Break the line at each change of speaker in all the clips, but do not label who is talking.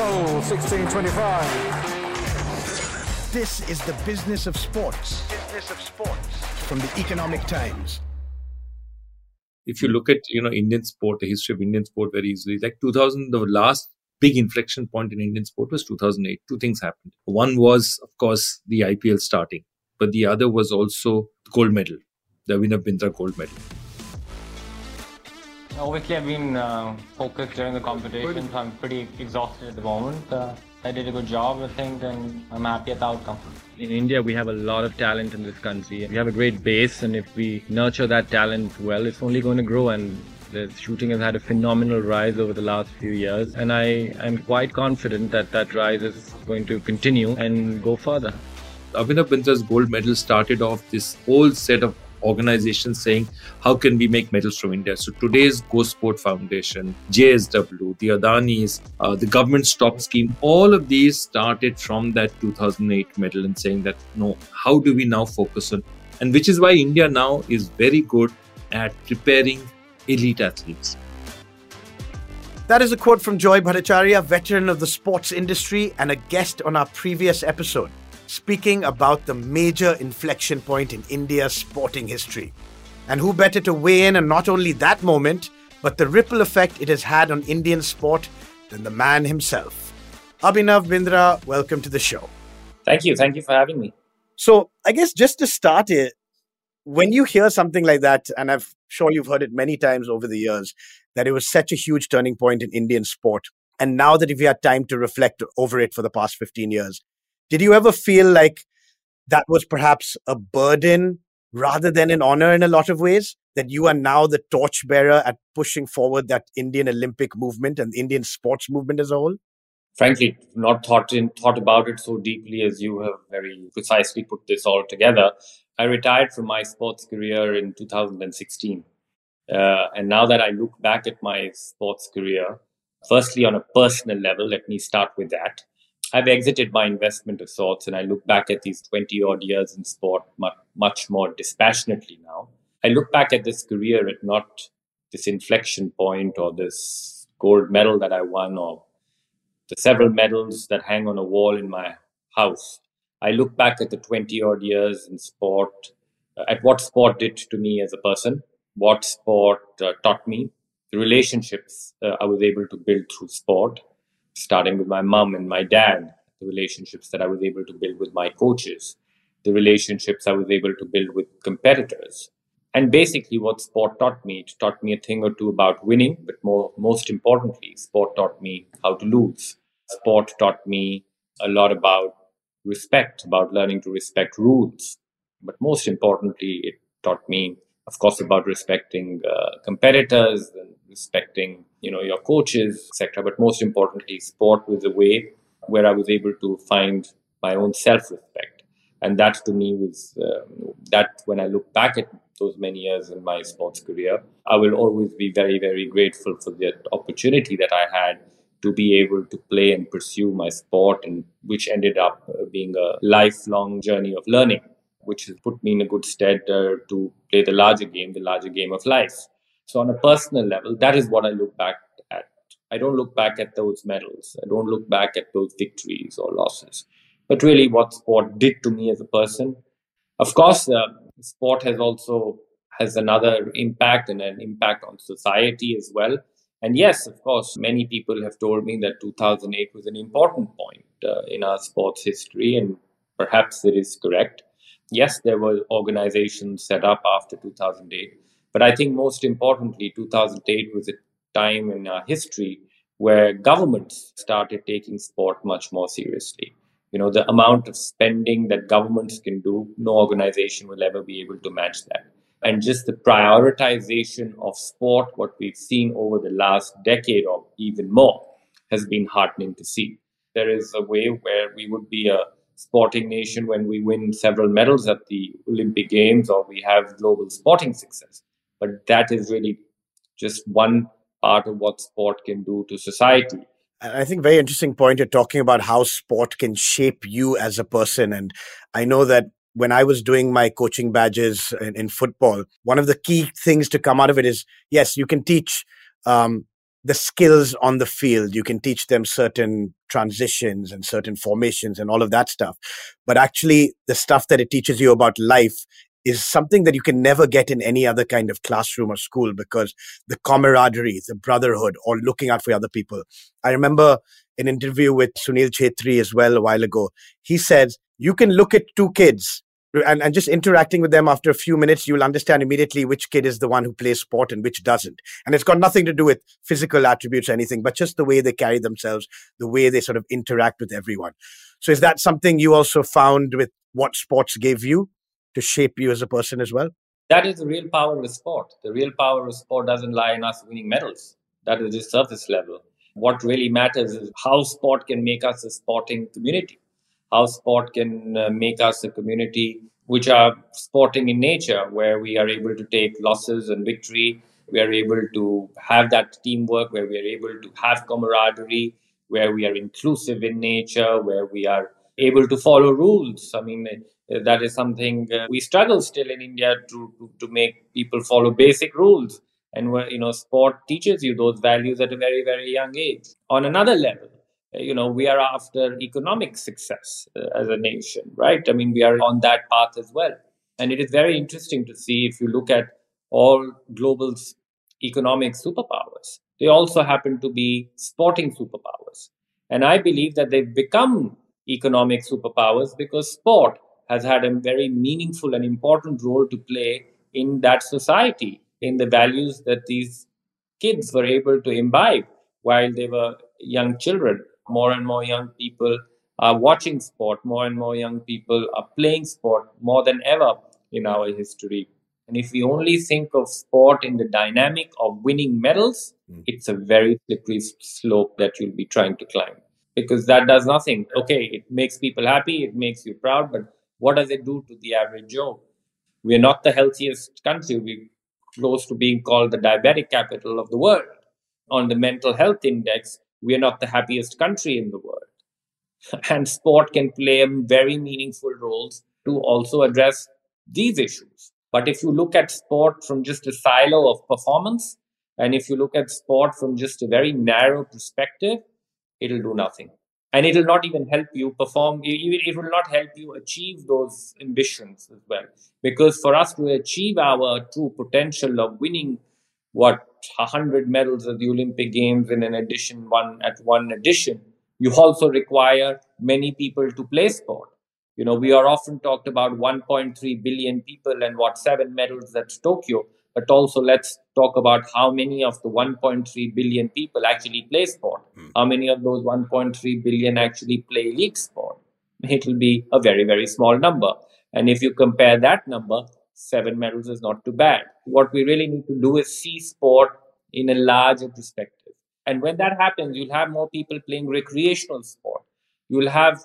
Seoul 1625.
This is the business of sports.
Business of sports.
From the Economic Times.
If you look at you know Indian sport, the history of Indian sport very easily, like 2000, the last big inflection point in Indian sport was 2008. Two things happened. One was, of course, the IPL starting, but the other was also the gold medal, the Abhinav Bindra gold medal.
Obviously, I've been uh, focused during the competition, so I'm pretty exhausted at the moment. Uh, I did a good job, I think, and I'm happy at the outcome.
In India, we have a lot of talent in this country. We have a great base, and if we nurture that talent well, it's only going to grow. And the shooting has had a phenomenal rise over the last few years, and I am quite confident that that rise is going to continue and go further.
Abhinav Bindra's gold medal started off this whole set of organizations saying, how can we make medals from India? So today's Go Sport Foundation, JSW, the Adanis, uh, the government TOPS scheme, all of these started from that 2008 medal and saying that, no, how do we now focus on? And which is why India now is very good at preparing elite athletes.
That is a quote from Joy Bhattacharya, veteran of the sports industry and a guest on our previous episode speaking about the major inflection point in India's sporting history. And who better to weigh in on not only that moment, but the ripple effect it has had on Indian sport than the man himself. Abhinav Bindra, welcome to the show.
Thank you. Thank you for having me.
So, I guess just to start it, when you hear something like that, and I'm sure you've heard it many times over the years, that it was such a huge turning point in Indian sport. And now that if you had time to reflect over it for the past 15 years, did you ever feel like that was perhaps a burden rather than an honor in a lot of ways? That you are now the torchbearer at pushing forward that Indian Olympic movement and Indian sports movement as a whole?
Frankly, not thought in thought about it so deeply as you have very precisely put this all together. I retired from my sports career in 2016. Uh, and now that I look back at my sports career, firstly, on a personal level, let me start with that. I've exited my investment of sorts and I look back at these 20 odd years in sport much, much more dispassionately now. I look back at this career at not this inflection point or this gold medal that I won or the several medals that hang on a wall in my house. I look back at the 20 odd years in sport, uh, at what sport did to me as a person, what sport uh, taught me, the relationships uh, I was able to build through sport, starting with my mom and my dad, the relationships that I was able to build with my coaches, the relationships I was able to build with competitors. And basically, what sport taught me, it taught me a thing or two about winning, but more, most importantly, sport taught me how to lose. Sport taught me a lot about respect, about learning to respect rules. But most importantly, it taught me, of course, about respecting uh, competitors and respecting you know your coaches etc but most importantly sport was a way where i was able to find my own self-respect. And that to me was uh, that when i look back at those many years in my sports career i will always be very very grateful for the opportunity that i had to be able to play and pursue my sport and which ended up uh, being a lifelong journey of learning which has put me in a good stead uh, to play the larger game the larger game of life so on a personal level, that is what I look back at. I don't look back at those medals. I don't look back at those victories or losses, but really what sport did to me as a person. Of course, uh, sport has also has another impact and an impact on society as well. And yes, of course, many people have told me that 2008 was an important point uh, in our sports history, and perhaps it is correct. Yes, there were organizations set up after 2008 but I think most importantly, 2008 was a time in our history where governments started taking sport much more seriously. You know, the amount of spending that governments can do, no organization will ever be able to match that. And just the prioritization of sport, what we've seen over the last decade or even more, has been heartening to see. There is a way where we would be a sporting nation when we win several medals at the Olympic Games or we have global sporting success but that is really just one part of what sport can do to society.
I think very interesting point. You're talking about how sport can shape you as a person. And I know that when I was doing my coaching badges in, in football, one of the key things to come out of it is yes, you can teach um, the skills on the field. You can teach them certain transitions and certain formations and all of that stuff. But actually, the stuff that it teaches you about life is something that you can never get in any other kind of classroom or school because the camaraderie, the brotherhood, or looking out for other people. I remember an interview with Sunil Chhetri as well a while ago. He said, You can look at two kids and, and just interacting with them after a few minutes, you'll understand immediately which kid is the one who plays sport and which doesn't. And it's got nothing to do with physical attributes or anything, but just the way they carry themselves, the way they sort of interact with everyone. So is that something you also found with what sports gave you to shape you as a person as well?
That is the real power of sport. The real power of sport doesn't lie in us winning medals. That is the surface level. What really matters is how sport can make us a sporting community how sport can uh, make us a community which are sporting in nature, where we are able to take losses and victory. We are able to have that teamwork, where we are able to have camaraderie, where we are inclusive in nature, where we are able to follow rules. I mean, uh, that is something uh, we struggle still in India to, to, to make people follow basic rules. And, you know, sport teaches you those values at a very, very young age. On another level, you know we are after economic success uh, as a nation right? I mean we are on that path as well. And it is very interesting to see if you look at all global economic superpowers they also happen to be sporting superpowers. And i believe that they've become economic superpowers because sport has had a very meaningful and important role to play in that society in the values that these kids were able to imbibe while they were young children more and more young people are watching sport, more and more young people are playing sport more than ever in our history. And if we only think of sport in the dynamic of winning medals, mm. it's a very slippery slope that you'll be trying to climb because that does nothing. Okay, it makes people happy, it makes you proud, but what does it do to the average Joe? We're not the healthiest country. We're close to being called the diabetic capital of the world. On the mental health index, we are not the happiest country in the world. And sport can play very meaningful roles to also address these issues. But if you look at sport from just a silo of performance, and if you look at sport from just a very narrow perspective, it'll do nothing. And it'll not even help you perform, it will not help you achieve those ambitions as well. Because for us to achieve our true potential of winning what 100 medals at the Olympic Games in an edition, one at one edition, you also require many people to play sport. You know, we are often talked about 1.3 billion people and what seven medals at Tokyo, but also let's talk about how many of the 1.3 billion people actually play sport. Mm. How many of those 1.3 billion actually play elite sport? It will be a very, very small number. And if you compare that number seven medals is not too bad. What we really need to do is see sport in a larger perspective. And when that happens, you'll have more people playing recreational sport. You'll have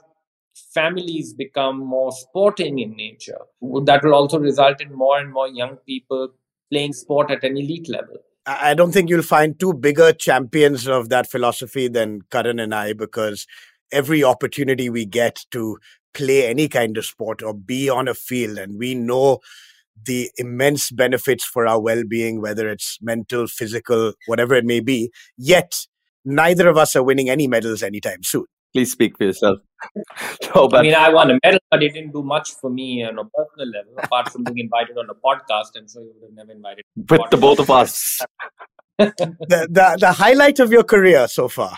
families become more sporting in nature. That will also result in more and more young people playing sport at an elite level.
I don't think you'll find two bigger champions of that philosophy than Karan and I because every opportunity we get to play any kind of sport or be on a field and we know the immense benefits for our well-being whether it's mental physical whatever it may be yet neither of us are winning any medals anytime soon.
Please speak for yourself.
No, but... i mean i won a medal but it didn't do much for me on a personal level apart from being invited on a podcast. I'm sure you would have never invited
with the both of us.
The, the the highlight of your career so far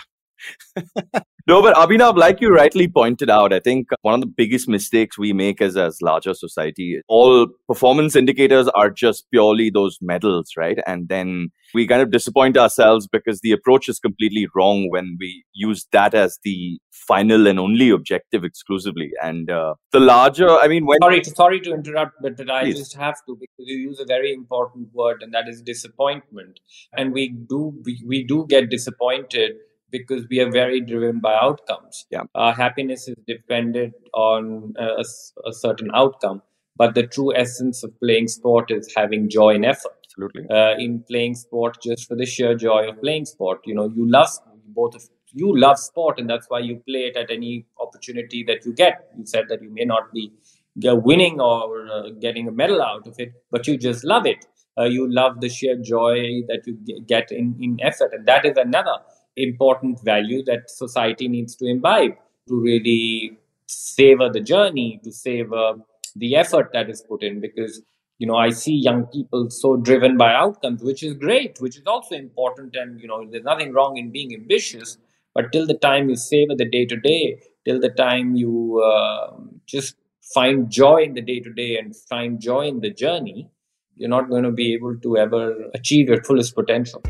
no, but Abhinav, like you rightly pointed out, I think one of the biggest mistakes we make as as larger society, all performance indicators are just purely those medals, right? And then we kind of disappoint ourselves because the approach is completely wrong when we use that as the final and only objective exclusively. And uh, the larger, I mean, when
sorry, to, sorry to interrupt, but I Please. just have to because you use a very important word, and that is disappointment. And we do we, we do get disappointed because we are very driven by outcomes.
Yeah.
Our happiness is dependent on a, a, certain outcome, but the true essence of playing sport is having joy in effort.
Absolutely.
Uh, in playing sport, just for the sheer joy of playing sport, you know, you love both of you love sport, and that's why you play it at any opportunity that you get. You said that you may not be winning or uh, getting a medal out of it, but you just love it. uh, you love the sheer joy that you get in, in effort. And that is another important value that society needs to imbibe to really savor the journey, to savor the effort that is put in. Because, you know, I see young people so driven by outcomes, which is great, which is also important. And, you know, there's nothing wrong in being ambitious. But till the time you savor the day to day, till the time you uh, just find joy in the day to day and find joy in the journey, you're not going to be able to ever achieve your fullest potential.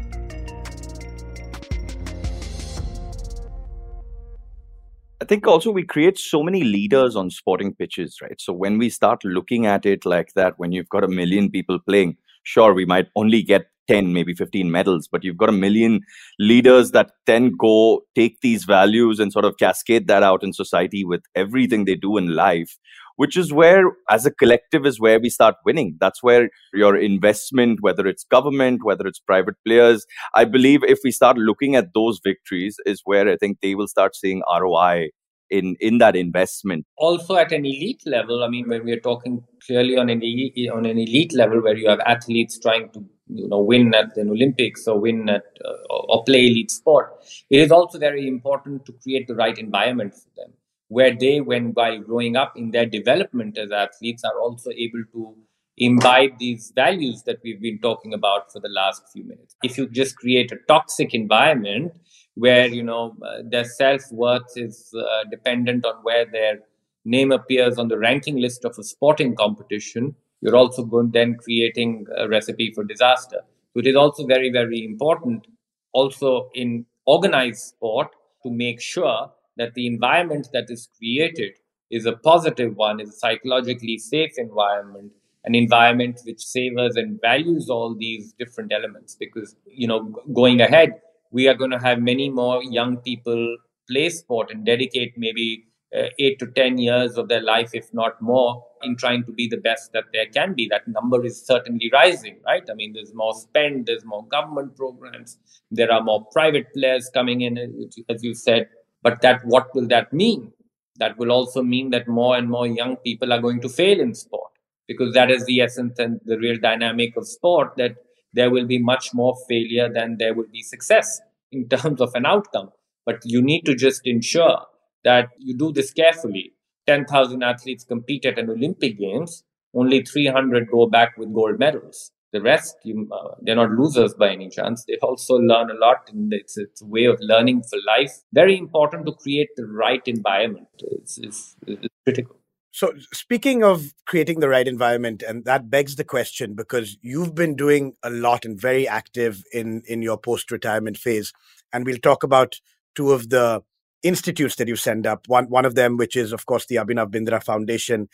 Think also we create so many leaders on sporting pitches, right? So when we start looking at it like that, when you've got a million people playing, sure, we might only get 10, maybe 15 medals, but you've got a million leaders that then go take these values and sort of cascade that out in society with everything they do in life which is where as a collective is where we start winning that's where your investment whether it's government whether it's private players i believe if we start looking at those victories is where i think they will start seeing roi in in that investment
also at an elite level i mean when we're talking clearly on an elite, on an elite level where you have athletes trying to you know win at an olympics or win at uh, or play elite sport it is also very important to create the right environment for them where they, when while growing up in their development as athletes, are also able to imbibe these values that we've been talking about for the last few minutes. If you just create a toxic environment where you know uh, their self worth is uh, dependent on where their name appears on the ranking list of a sporting competition, you're also going then creating a recipe for disaster. So it is also very very important, also in organized sport, to make sure that the environment that is created is a positive one, is a psychologically safe environment, an environment which savors and values all these different elements. Because, you know, going ahead, we are going to have many more young people play sport and dedicate maybe uh, eight to 10 years of their life, if not more, in trying to be the best that there can be. That number is certainly rising, right? I mean, there's more spend, there's more government programs, there are more private players coming in, as you said. But that what will that mean? That will also mean that more and more young people are going to fail in sport because that is the essence and the real dynamic of sport that there will be much more failure than there will be success in terms of an outcome. But you need to just ensure that you do this carefully. 10,000 athletes compete at an Olympic Games, only 300 go back with gold medals. The rest you, uh, they're not losers by any chance. They also learn a lot and it's, it's a way of learning for life. Very important to create the right environment. It's, it's, it's critical
so speaking of creating the right environment and that begs the question because you've been doing a lot and very active in in your post retirement phase and we'll talk about two of the institutes that you send up one one of them which is of course the abhinav bindra foundation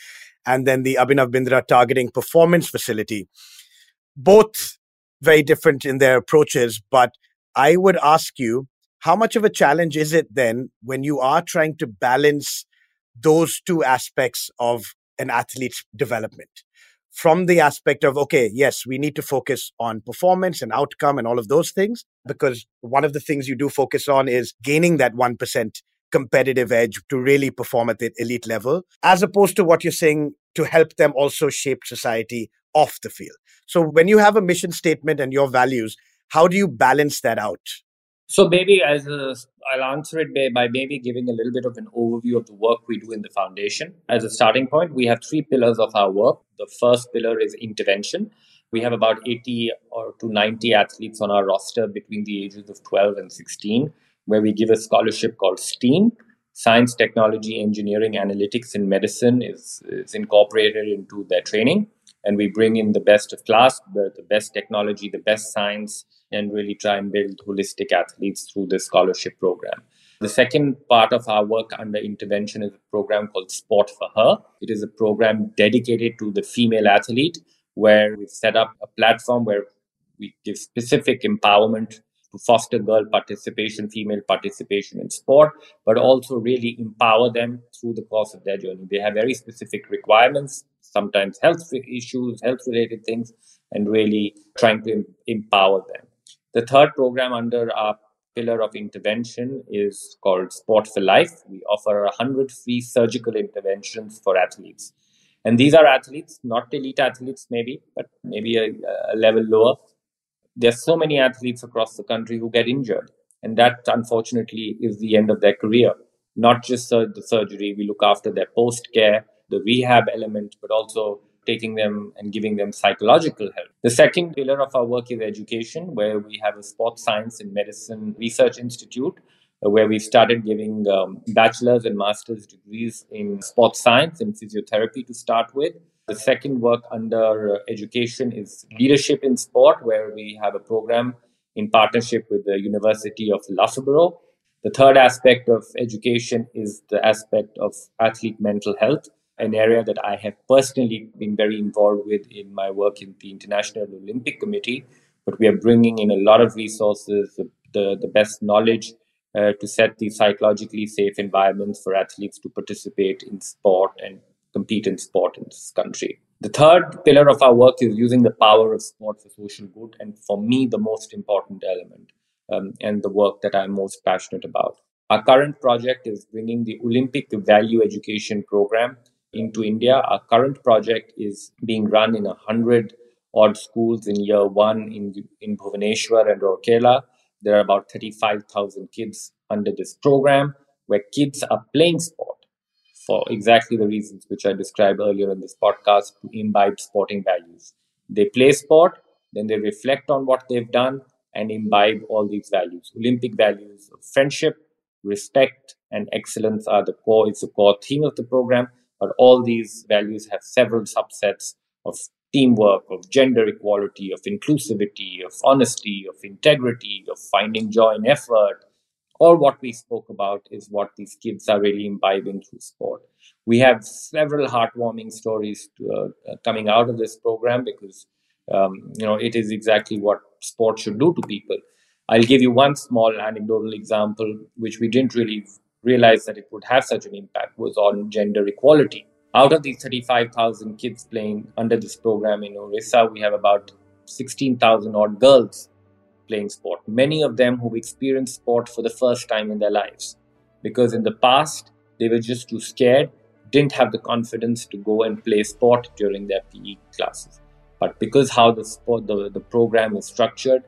and then the abhinav bindra targeting performance facility both very different in their approaches. But I would ask you, how much of a challenge is it then when you are trying to balance those two aspects of an athlete's development? From the aspect of, okay, yes, we need to focus on performance and outcome and all of those things, because one of the things you do focus on is gaining that 1% competitive edge to really perform at the elite level, as opposed to what you're saying to help them also shape society off the field. So when you have a mission statement and your values, how do you balance that out?
So maybe as a, I'll answer it by, by maybe giving a little bit of an overview of the work we do in the foundation. As a starting point, we have three pillars of our work. The first pillar is intervention. We have about 80 or to 90 athletes on our roster between the ages of 12 and 16, where we give a scholarship called STEAM. Science, technology, engineering, analytics, and medicine is, is incorporated into their training and we bring in the best of class, the, the best technology, the best science, and really try and build holistic athletes through the scholarship program. The second part of our work under intervention is a program called Sport for Her. It is a program dedicated to the female athlete where we've set up a platform where we give specific empowerment to foster girl participation, female participation in sport, but also really empower them through the course of their journey. They have very specific requirements, sometimes health issues, health related things, and really trying to empower them. The third program under our pillar of intervention is called Sport for Life. We offer 100 free surgical interventions for athletes. And these are athletes, not elite athletes, maybe, but maybe a, a level lower. There's so many athletes across the country who get injured. And that, unfortunately, is the end of their career. Not just the surgery, we look after their post care, the rehab element, but also taking them and giving them psychological help. The second pillar of our work is education, where we have a sports science and medicine research institute uh, where we started giving um, bachelor's and master's degrees in sports science and physiotherapy to start with. The second work under uh, education is leadership in sport, where we have a program in partnership with the University of Loughborough. The third aspect of education is the aspect of athlete mental health, an area that I have personally been very involved with in my work in the International Olympic Committee. But we are bringing in a lot of resources, the, the, the best knowledge uh, to set these psychologically safe environments for athletes to participate in sport and compete in sport in this country. The third pillar of our work is using the power of sport for social good, and for me, the most important element um, and the work that I'm most passionate about. Our current project is bringing the Olympic Value Education Program into India. Our current project is being run in a hundred odd schools in year one in, in Bhubaneswar and Rourkela. There are about 35,000 kids under this program where kids are playing sport for exactly the reasons which I described earlier in this podcast to imbibe sporting values. They play sport, then they reflect on what they've done and imbibe all these values. Olympic values of friendship, respect, and excellence are the core, it's the core theme of the program. But all these values have several subsets of teamwork, of gender equality, of inclusivity, of honesty, of integrity, of finding joy in effort. All what we spoke about is what these kids are really imbibing through sport. We have several heartwarming stories to, uh, uh, coming out of this program because um, you know it is exactly what sport should do to people. I'll give you one small anecdotal example, which we didn't really realized that it would have such an impact was on gender equality. Out of these 35,000 kids playing under this program in Orissa, we have about 16,000 odd girls playing sport. Many of them who experienced sport for the first time in their lives. Because in the past, they were just too scared, didn't have the confidence to go and play sport during their PE classes. But because how the sport, the, the program is structured,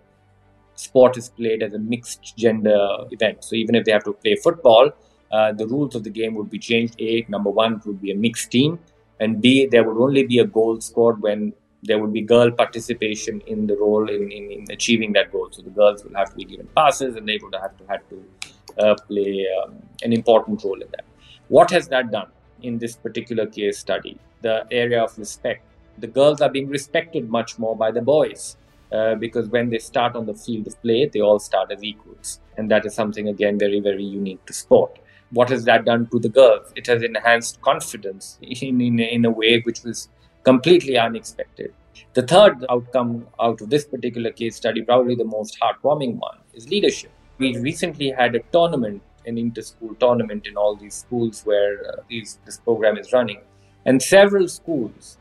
sport is played as a mixed gender event. So even if they have to play football, uh, the rules of the game would be changed. A, number one, it would be a mixed team, and B, there would only be a goal scored when there would be girl participation in the role in, in, in achieving that goal. So the girls will have to be given passes, and they would have to have to uh, play um, an important role in that. What has that done in this particular case study? The area of respect. The girls are being respected much more by the boys. Uh, because when they start on the field of play, they all start as equals. And that is something, again, very, very unique to sport. What has that done to the girls? It has enhanced confidence in, in, in a way which was completely unexpected. The third outcome out of this particular case study, probably the most heartwarming one, is leadership. We recently had a tournament, an inter-school tournament in all these schools where uh, these, this program is running. And several schools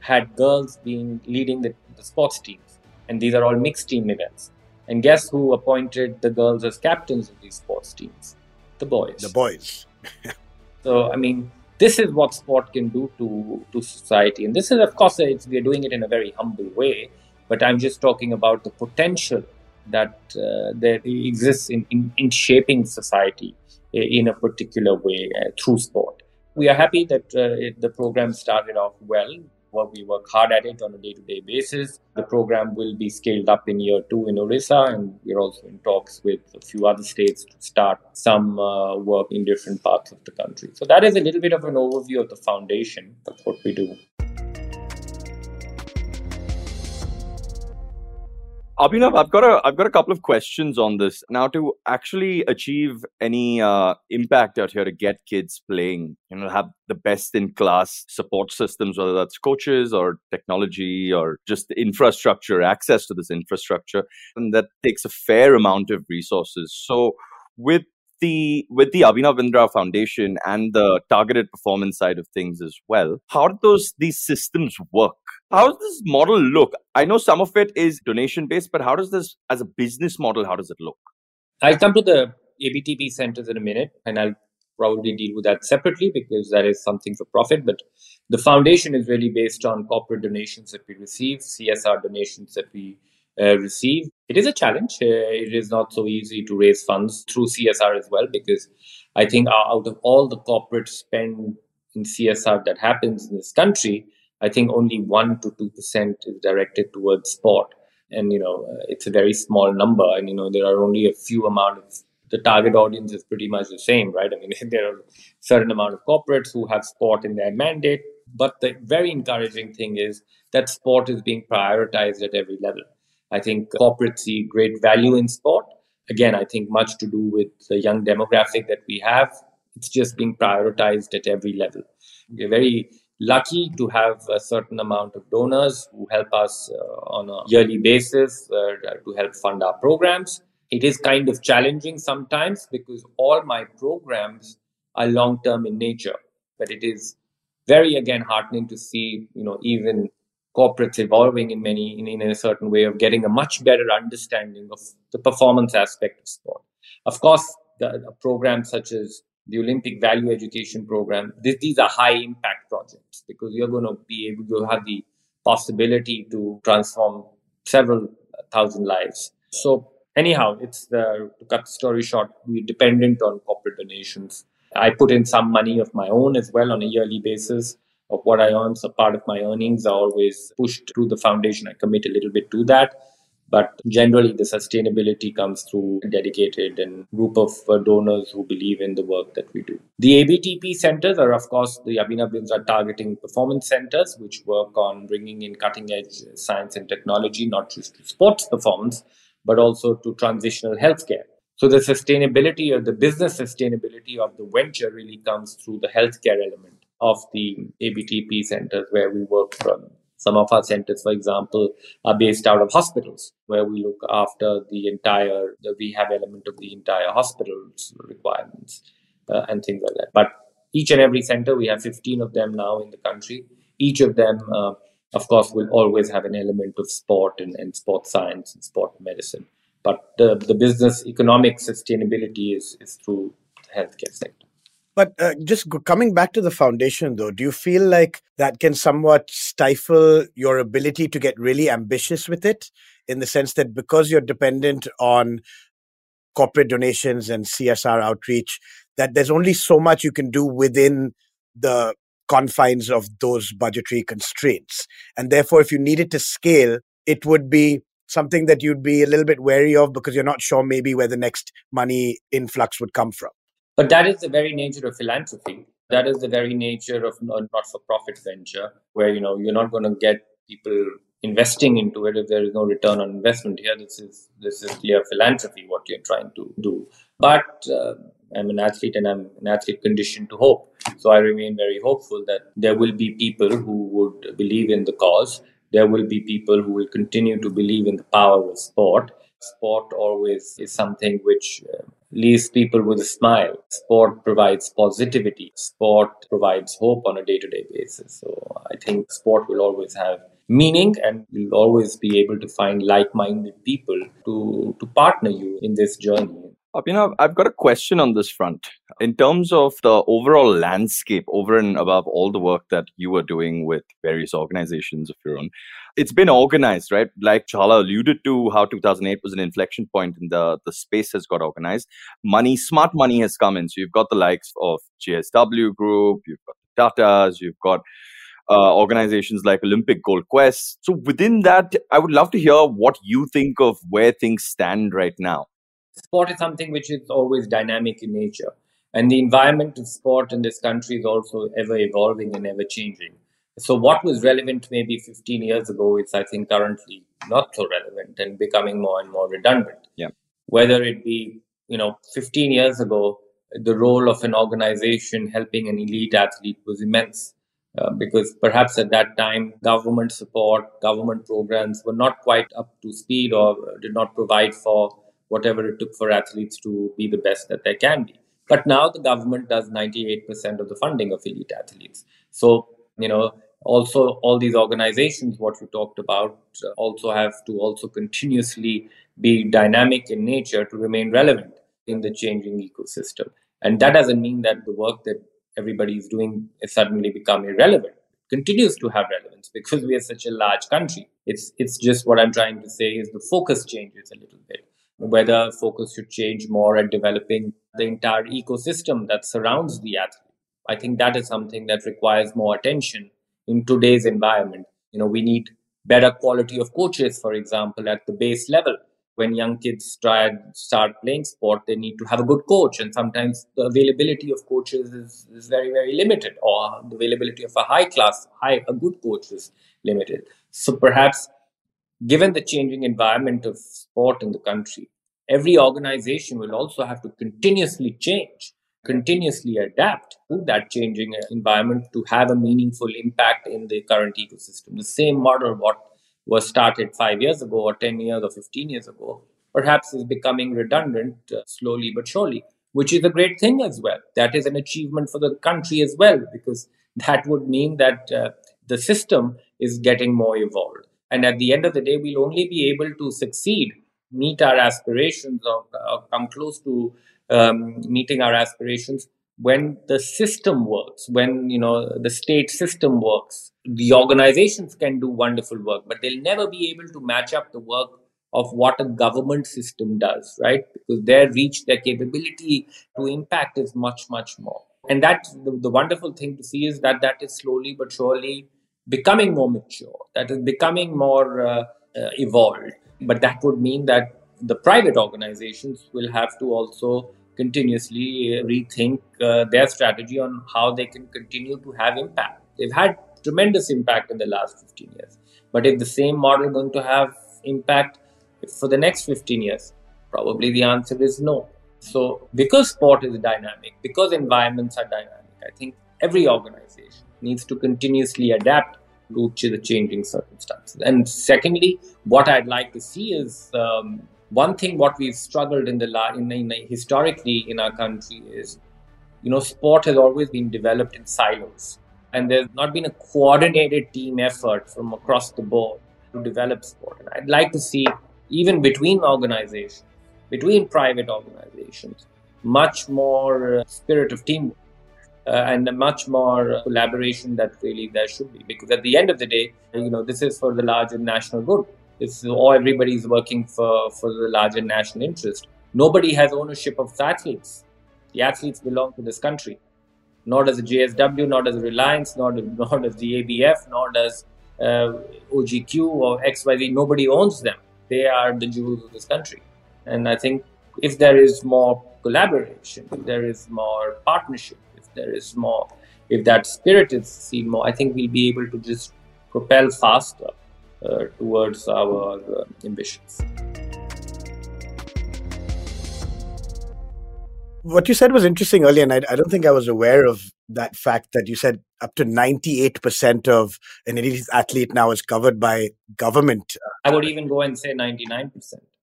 had girls being leading the, the sports teams and these are all mixed team events. And guess who appointed the girls as captains of these sports teams? The boys.
The boys.
so, I mean, this is what sport can do to, to society. And this is, of course, we are doing it in a very humble way, but I'm just talking about the potential that uh, there exists in, in, in, shaping society in a particular way uh, through sport. We are happy that uh, it, the program started off well we work hard at it on a day-to-day basis. The program will be scaled up in year two in Orissa, and we're also in talks with a few other states to start some uh, work in different parts of the country. So that is a little bit of an overview of the foundation of what we do.
Abhinav, I've got a I've got a couple of questions on this. Now, to actually achieve any uh, impact out here to get kids playing, you know, have the best in class support systems, whether that's coaches or technology or just infrastructure, access to this infrastructure, and that takes a fair amount of resources. So, with the with the Abhinav Bindra Foundation and the targeted performance side of things as well, how do those these systems work? How does this model look? I know some of it is donation based, but how does this, as a business model, how does it look?
I'll come to the ABTP centers in a minute, and I'll probably deal with that separately because that is something for profit. But the foundation is really based on corporate donations that we receive, CSR donations that we uh, receive. It is a challenge. Uh, it is not so easy to raise funds through CSR as well because I think out of all the corporate spend in CSR that happens in this country, I think only 1 to 2% is directed towards sport. And, you know, uh, it's a very small number. And, you know, there are only a few amount of the target audience is pretty much the same, right? I mean, there are certain amount of corporates who have sport in their mandate. But the very encouraging thing is that sport is being prioritized at every level. I think corporates see great value in sport. Again, I think much to do with the young demographic that we have. It's just being prioritized at every level. We're very lucky to have a certain amount of donors who help us uh, on a yearly basis uh, to help fund our programs. It is kind of challenging sometimes because all my programs are long term in nature, but it is very again heartening to see, you know, even corporates evolving in many in, in a certain way of getting a much better understanding of the performance aspect of sport. Of course, the, programs such as the Olympic Value Education Program, these are high impact projects because you're going to be able to have the possibility to transform several thousand lives. So anyhow, it's the, to cut the story short, we're dependent on corporate donations. I put in some money of my own as well on a yearly basis of what I earn. So part of my earnings are always pushed through the foundation. I commit a little bit to that. But generally, the sustainability comes through a dedicated and group of uh, donors who believe in the work that we do. The ABTP centers are, of course, the Abhinav Bindra targeting performance centers, which work on bringing in cutting edge science and technology, not just to sports performance, but also to transitional healthcare. So the sustainability or the business sustainability of the venture really comes through the healthcare element of the ABTP centers where we work from. Some of our centers, for example, are based out of hospitals where we look after the entire, the rehab element of the entire hospital's requirements uh, and things like that. But each and every center, we have 15 of them now in the country. Each of them, uh, of course, will always have an element of sport and, and sport science and sport medicine. But the, the business economic sustainability is, is through the healthcare sector.
But uh, just coming back to the foundation, though, do you feel like that can somewhat stifle your ability to get really ambitious with it in the sense that because you're dependent on corporate donations and CSR outreach, that there's only so much you can do within the confines of those budgetary constraints. And therefore, if you needed to scale, it would be something that you'd be a little bit wary of because you're not sure maybe where the next money influx would come from.
But that is the very nature of philanthropy. That is the very nature of not-for-profit venture, where you know you're not going to get people investing into it if there is no return on investment. Here, this is this is clear philanthropy what you're trying to do. But uh, I'm an athlete, and I'm an athlete conditioned to hope. So I remain very hopeful that there will be people who would believe in the cause. There will be people who will continue to believe in the power of sport. Sport always is something which uh, leaves people with a smile. Sport provides positivity. Sport provides hope on a day to day basis. So I think sport will always have meaning and you'll always be able to find like minded people to, to partner you in this journey.
Abhinav, I've got a question on this front. In terms of the overall landscape, over and above all the work that you are doing with various organizations of your own, it's been organized, right? Like Jhala alluded to how 2008 was an inflection point in the, the space has got organized. Money, smart money has come in. So you've got the likes of JSW Group, you've got Tatas, you've got uh, organizations like Olympic Gold Quest. So within that, I would love to hear what you think of where things stand right now
sport is something which is always dynamic in nature. And the environment of sport in this country is also ever evolving and ever changing. So, what was relevant maybe 15 years ago is, I think, currently not so relevant and becoming more and more redundant.
Yeah.
Whether it be, you know, 15 years ago, the role of an organization helping an elite athlete was immense. Uh, because perhaps at that time, government support, government programs were not quite up to speed or did not provide for whatever it took for athletes to be the best that they can be. But now the government does 98% of the funding of elite athletes. So, you know, also all these organizations, what you talked about, also have to also continuously be dynamic in nature to remain relevant in the changing ecosystem. And that doesn't mean that the work that everybody is doing has suddenly become irrelevant. It continues to have relevance because we are such a large country. It's it's just what I'm trying to say is the focus changes a little bit. Whether focus should change more at developing the entire ecosystem that surrounds the athlete. I think that is something that requires more attention in today's environment. You know, we need better quality of coaches, for example, at the base level when young kids try start playing sport, they need to have a good coach. And sometimes the availability of coaches is, is very, very limited, or the availability of a high class, high, a good coach is limited. So perhaps given the changing environment of sport in the country, every organization will also have to continuously change, continuously adapt to that changing environment to have a meaningful impact in the current ecosystem. The same model what was started five years ago or 10 years or 15 years ago perhaps is becoming redundant uh, slowly but surely which is a great thing as well that is an achievement for the country as well because that would mean that uh, the system is getting more evolved and at the end of the day we'll only be able to succeed meet our aspirations or, or come close to um, meeting our aspirations when the system works, when you know the state system works, the organizations can do wonderful work, but they'll never be able to match up the work of what a government system does, right? Because their reach, their capability to impact is much, much more. And that's the, the wonderful thing to see is that that is slowly but surely becoming more mature, that is becoming more uh, uh, evolved. But that would mean that the private organizations will have to also continuously rethink uh, their strategy on how they can continue to have impact. They've had tremendous impact in the last 15 years. But if the same model going to have impact for the next 15 years, probably the answer is no. So, because sport is dynamic, because environments are dynamic, I think every organization needs to continuously adapt to the changing circumstances. And secondly, what I'd like to see is um, one thing what we've struggled in the la- in, in, historically in our country is you know sport has always been developed in silos. And there's not been a coordinated team effort from across the board to develop sport. And i'd like to see even between organizations between private organizations much more uh, spirit of teamwork uh, and much more collaboration that really there should be because at the end of the day you know this is for the larger national good it's all everybody is working for, for the larger national interest. Nobody has ownership of the athletes. The athletes belong to this country. Nor does the JSW, nor does Reliance, nor, nor does the ABF, nor does uh, OGQ or XYZ. Nobody owns them. They are the jewels of this country. And I think if there is more collaboration, if there is more partnership, if there is more, if that spirit is seen more, I think we'll be able to just propel faster uh, towards our uh, ambitions.
What you said was interesting earlier, and I, I don't think I was aware of that fact that you said up to 98% of an elite athlete now is covered by government.
I would even go and say 99%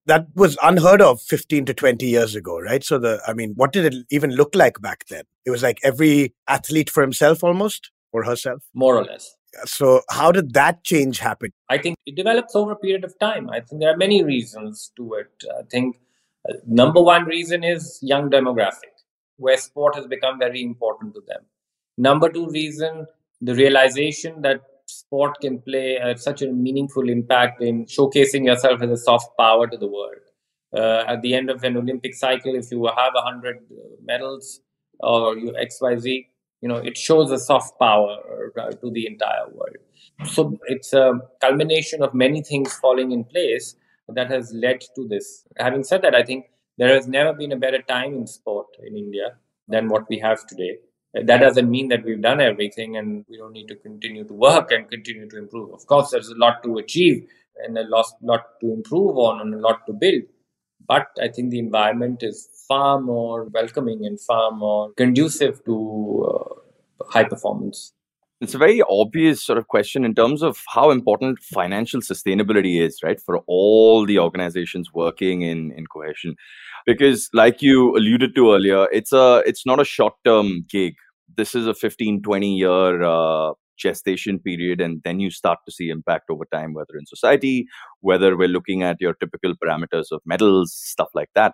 that was unheard of 15 to 20 years ago right so the i mean what did it even look like back then it was like every athlete for himself almost or herself
more or less
so, how did that change happen?
I think it develops over a period of time. I think there are many reasons to it. I think uh, number one reason is young demographic, where sport has become very important to them. Number two reason, the realization that sport can play uh, such a meaningful impact in showcasing yourself as a soft power to the world. Uh, at the end of an Olympic cycle, if you have 100 medals or you XYZ, you know it shows a soft power uh, to the entire world. So it's a culmination of many things falling in place that has led to this. Having said that i think there has never been a better time in sport in india than what we have today that doesn't mean that we've done everything and we don't need to continue to work and continue to improve of course there's a lot to achieve and a lot, lot to improve on and a lot to build but I think the environment is far more welcoming and far more conducive to uh, high performance.
It's a very obvious sort of question in terms of how important financial sustainability is, right, for all the organizations working in, in cohesion. Because, like you alluded to earlier, it's a it's not a short term gig. This is a 15, 20 year uh, gestation period and then you start to see impact over time whether in society whether we're looking at your typical parameters of medals stuff like that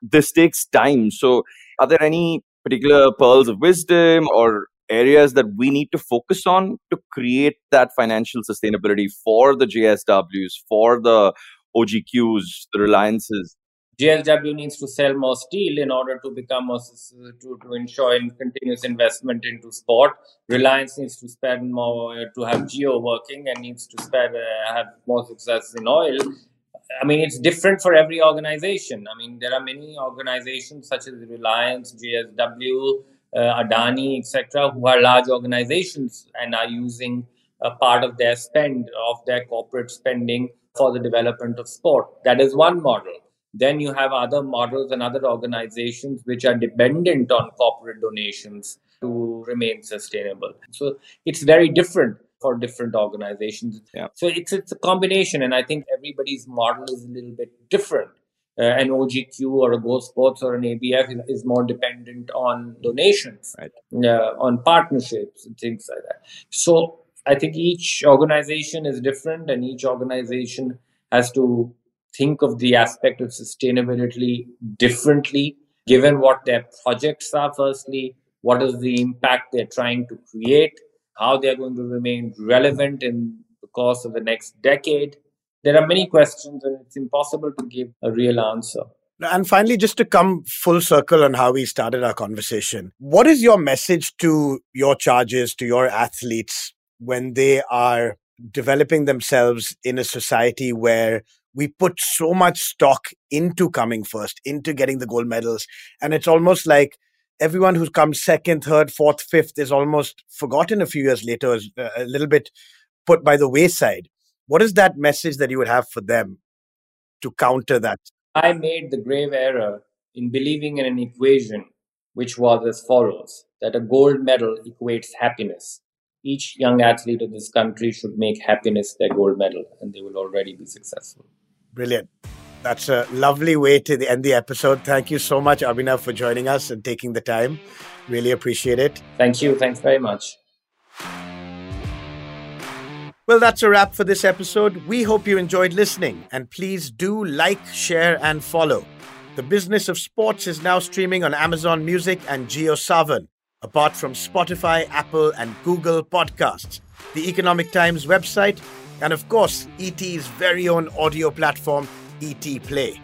this takes time so are there any particular pearls of wisdom or areas that we need to focus on to create that financial sustainability for the JSWs, for the OGQs, the Reliances?
JSW needs to sell more steel in order to become more to, to ensure in continuous investment into sport. Reliance needs to spend more uh, to have Jio working and needs to spend uh, have more success in oil. I mean, it's different for every organization. I mean, there are many organizations such as Reliance, JSW, uh, Adani, etc., who are large organizations and are using a part of their spend of their corporate spending for the development of sport. That is one model. Then you have other models and other organizations which are dependent on corporate donations to remain sustainable. So it's very different for different organizations.
Yeah.
So it's it's a combination, and I think everybody's model is a little bit different. Uh, an OGQ or a Go Sports or an ABF is, is more dependent on donations,
right.
uh, on partnerships and things like that. So I think each organization is different, and each organization has to think of the aspect of sustainability differently, given what their projects are, firstly, what is the impact they're trying to create, how they're going to remain relevant in the course of the next decade. There are many questions, and it's impossible to give a real answer.
And finally, just to come full circle on how we started our conversation, what is your message to your charges, to your athletes when they are developing themselves in a society where we put so much stock into coming first, into getting the gold medals. And it's almost like everyone who's come second, third, fourth, fifth is almost forgotten a few years later, is uh, a little bit put by the wayside. What is that message that you would have for them to counter that?
I made the grave error in believing in an equation which was as follows that a gold medal equates happiness. Each young athlete of this country should make happiness their gold medal, and they will already be successful.
Brilliant. That's a lovely way to end the episode. Thank you so much, Abhinav, for joining us and taking the time. Really appreciate it.
Thank you. Thanks very much.
Well, that's a wrap for this episode. We hope you enjoyed listening, and please do like, share, and follow. The Business of Sports is now streaming on Amazon Music and JioSaavn, apart from Spotify, Apple, and Google Podcasts. The Economic Times website and of course, ET's very own audio platform, ET Play.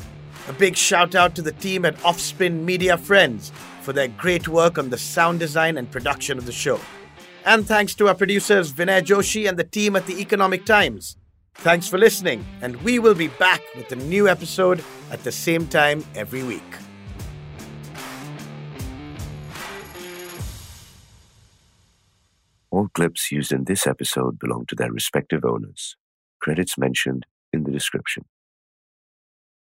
A big shout out to the team at Offspin Media Friends for their great work on the sound design and production of the show. And thanks to our producers Vinay Joshi and the team at the Economic Times. Thanks for listening, and we will be back with a new episode at the same time every week.
All clips used in this episode belong to their respective owners. Credits mentioned in the description.